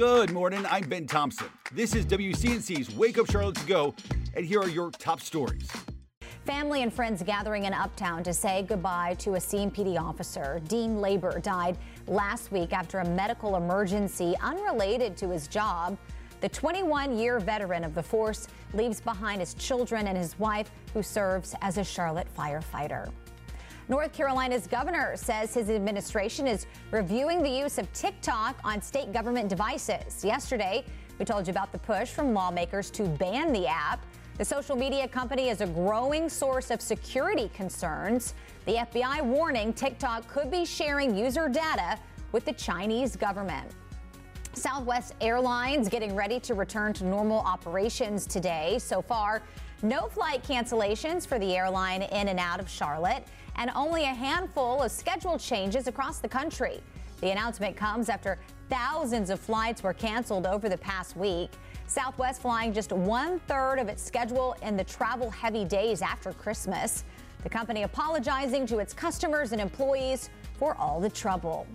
Good morning. I'm Ben Thompson. This is WCNC's Wake Up Charlotte to Go, and here are your top stories. Family and friends gathering in Uptown to say goodbye to a CMPD officer. Dean Labor died last week after a medical emergency unrelated to his job. The 21 year veteran of the force leaves behind his children and his wife, who serves as a Charlotte firefighter. North Carolina's governor says his administration is reviewing the use of TikTok on state government devices. Yesterday, we told you about the push from lawmakers to ban the app. The social media company is a growing source of security concerns. The FBI warning TikTok could be sharing user data with the Chinese government. Southwest Airlines getting ready to return to normal operations today. So far, no flight cancellations for the airline in and out of Charlotte and only a handful of scheduled changes across the country. The announcement comes after thousands of flights were canceled over the past week. Southwest flying just one third of its schedule in the travel heavy days after Christmas. The company apologizing to its customers and employees for all the trouble.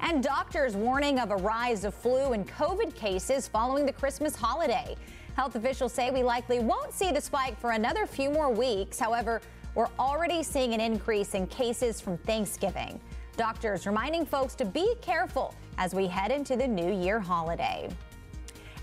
And doctors warning of a rise of flu and COVID cases following the Christmas holiday. Health officials say we likely won't see the spike for another few more weeks. However, we're already seeing an increase in cases from Thanksgiving. Doctors reminding folks to be careful as we head into the New Year holiday.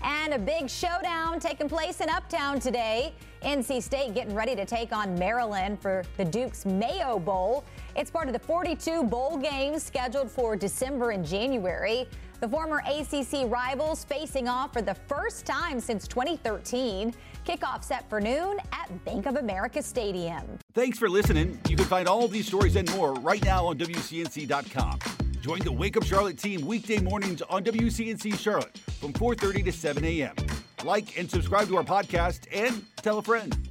And a big showdown taking place in Uptown today. NC State getting ready to take on Maryland for the Duke's Mayo Bowl. It's part of the 42 bowl games scheduled for December and January. The former ACC rivals facing off for the first time since 2013. Kickoff set for noon at Bank of America Stadium. Thanks for listening. You can find all these stories and more right now on WCNC.com. Join the Wake Up Charlotte team weekday mornings on WCNC Charlotte from 4:30 to 7 a.m. Like and subscribe to our podcast and tell a friend.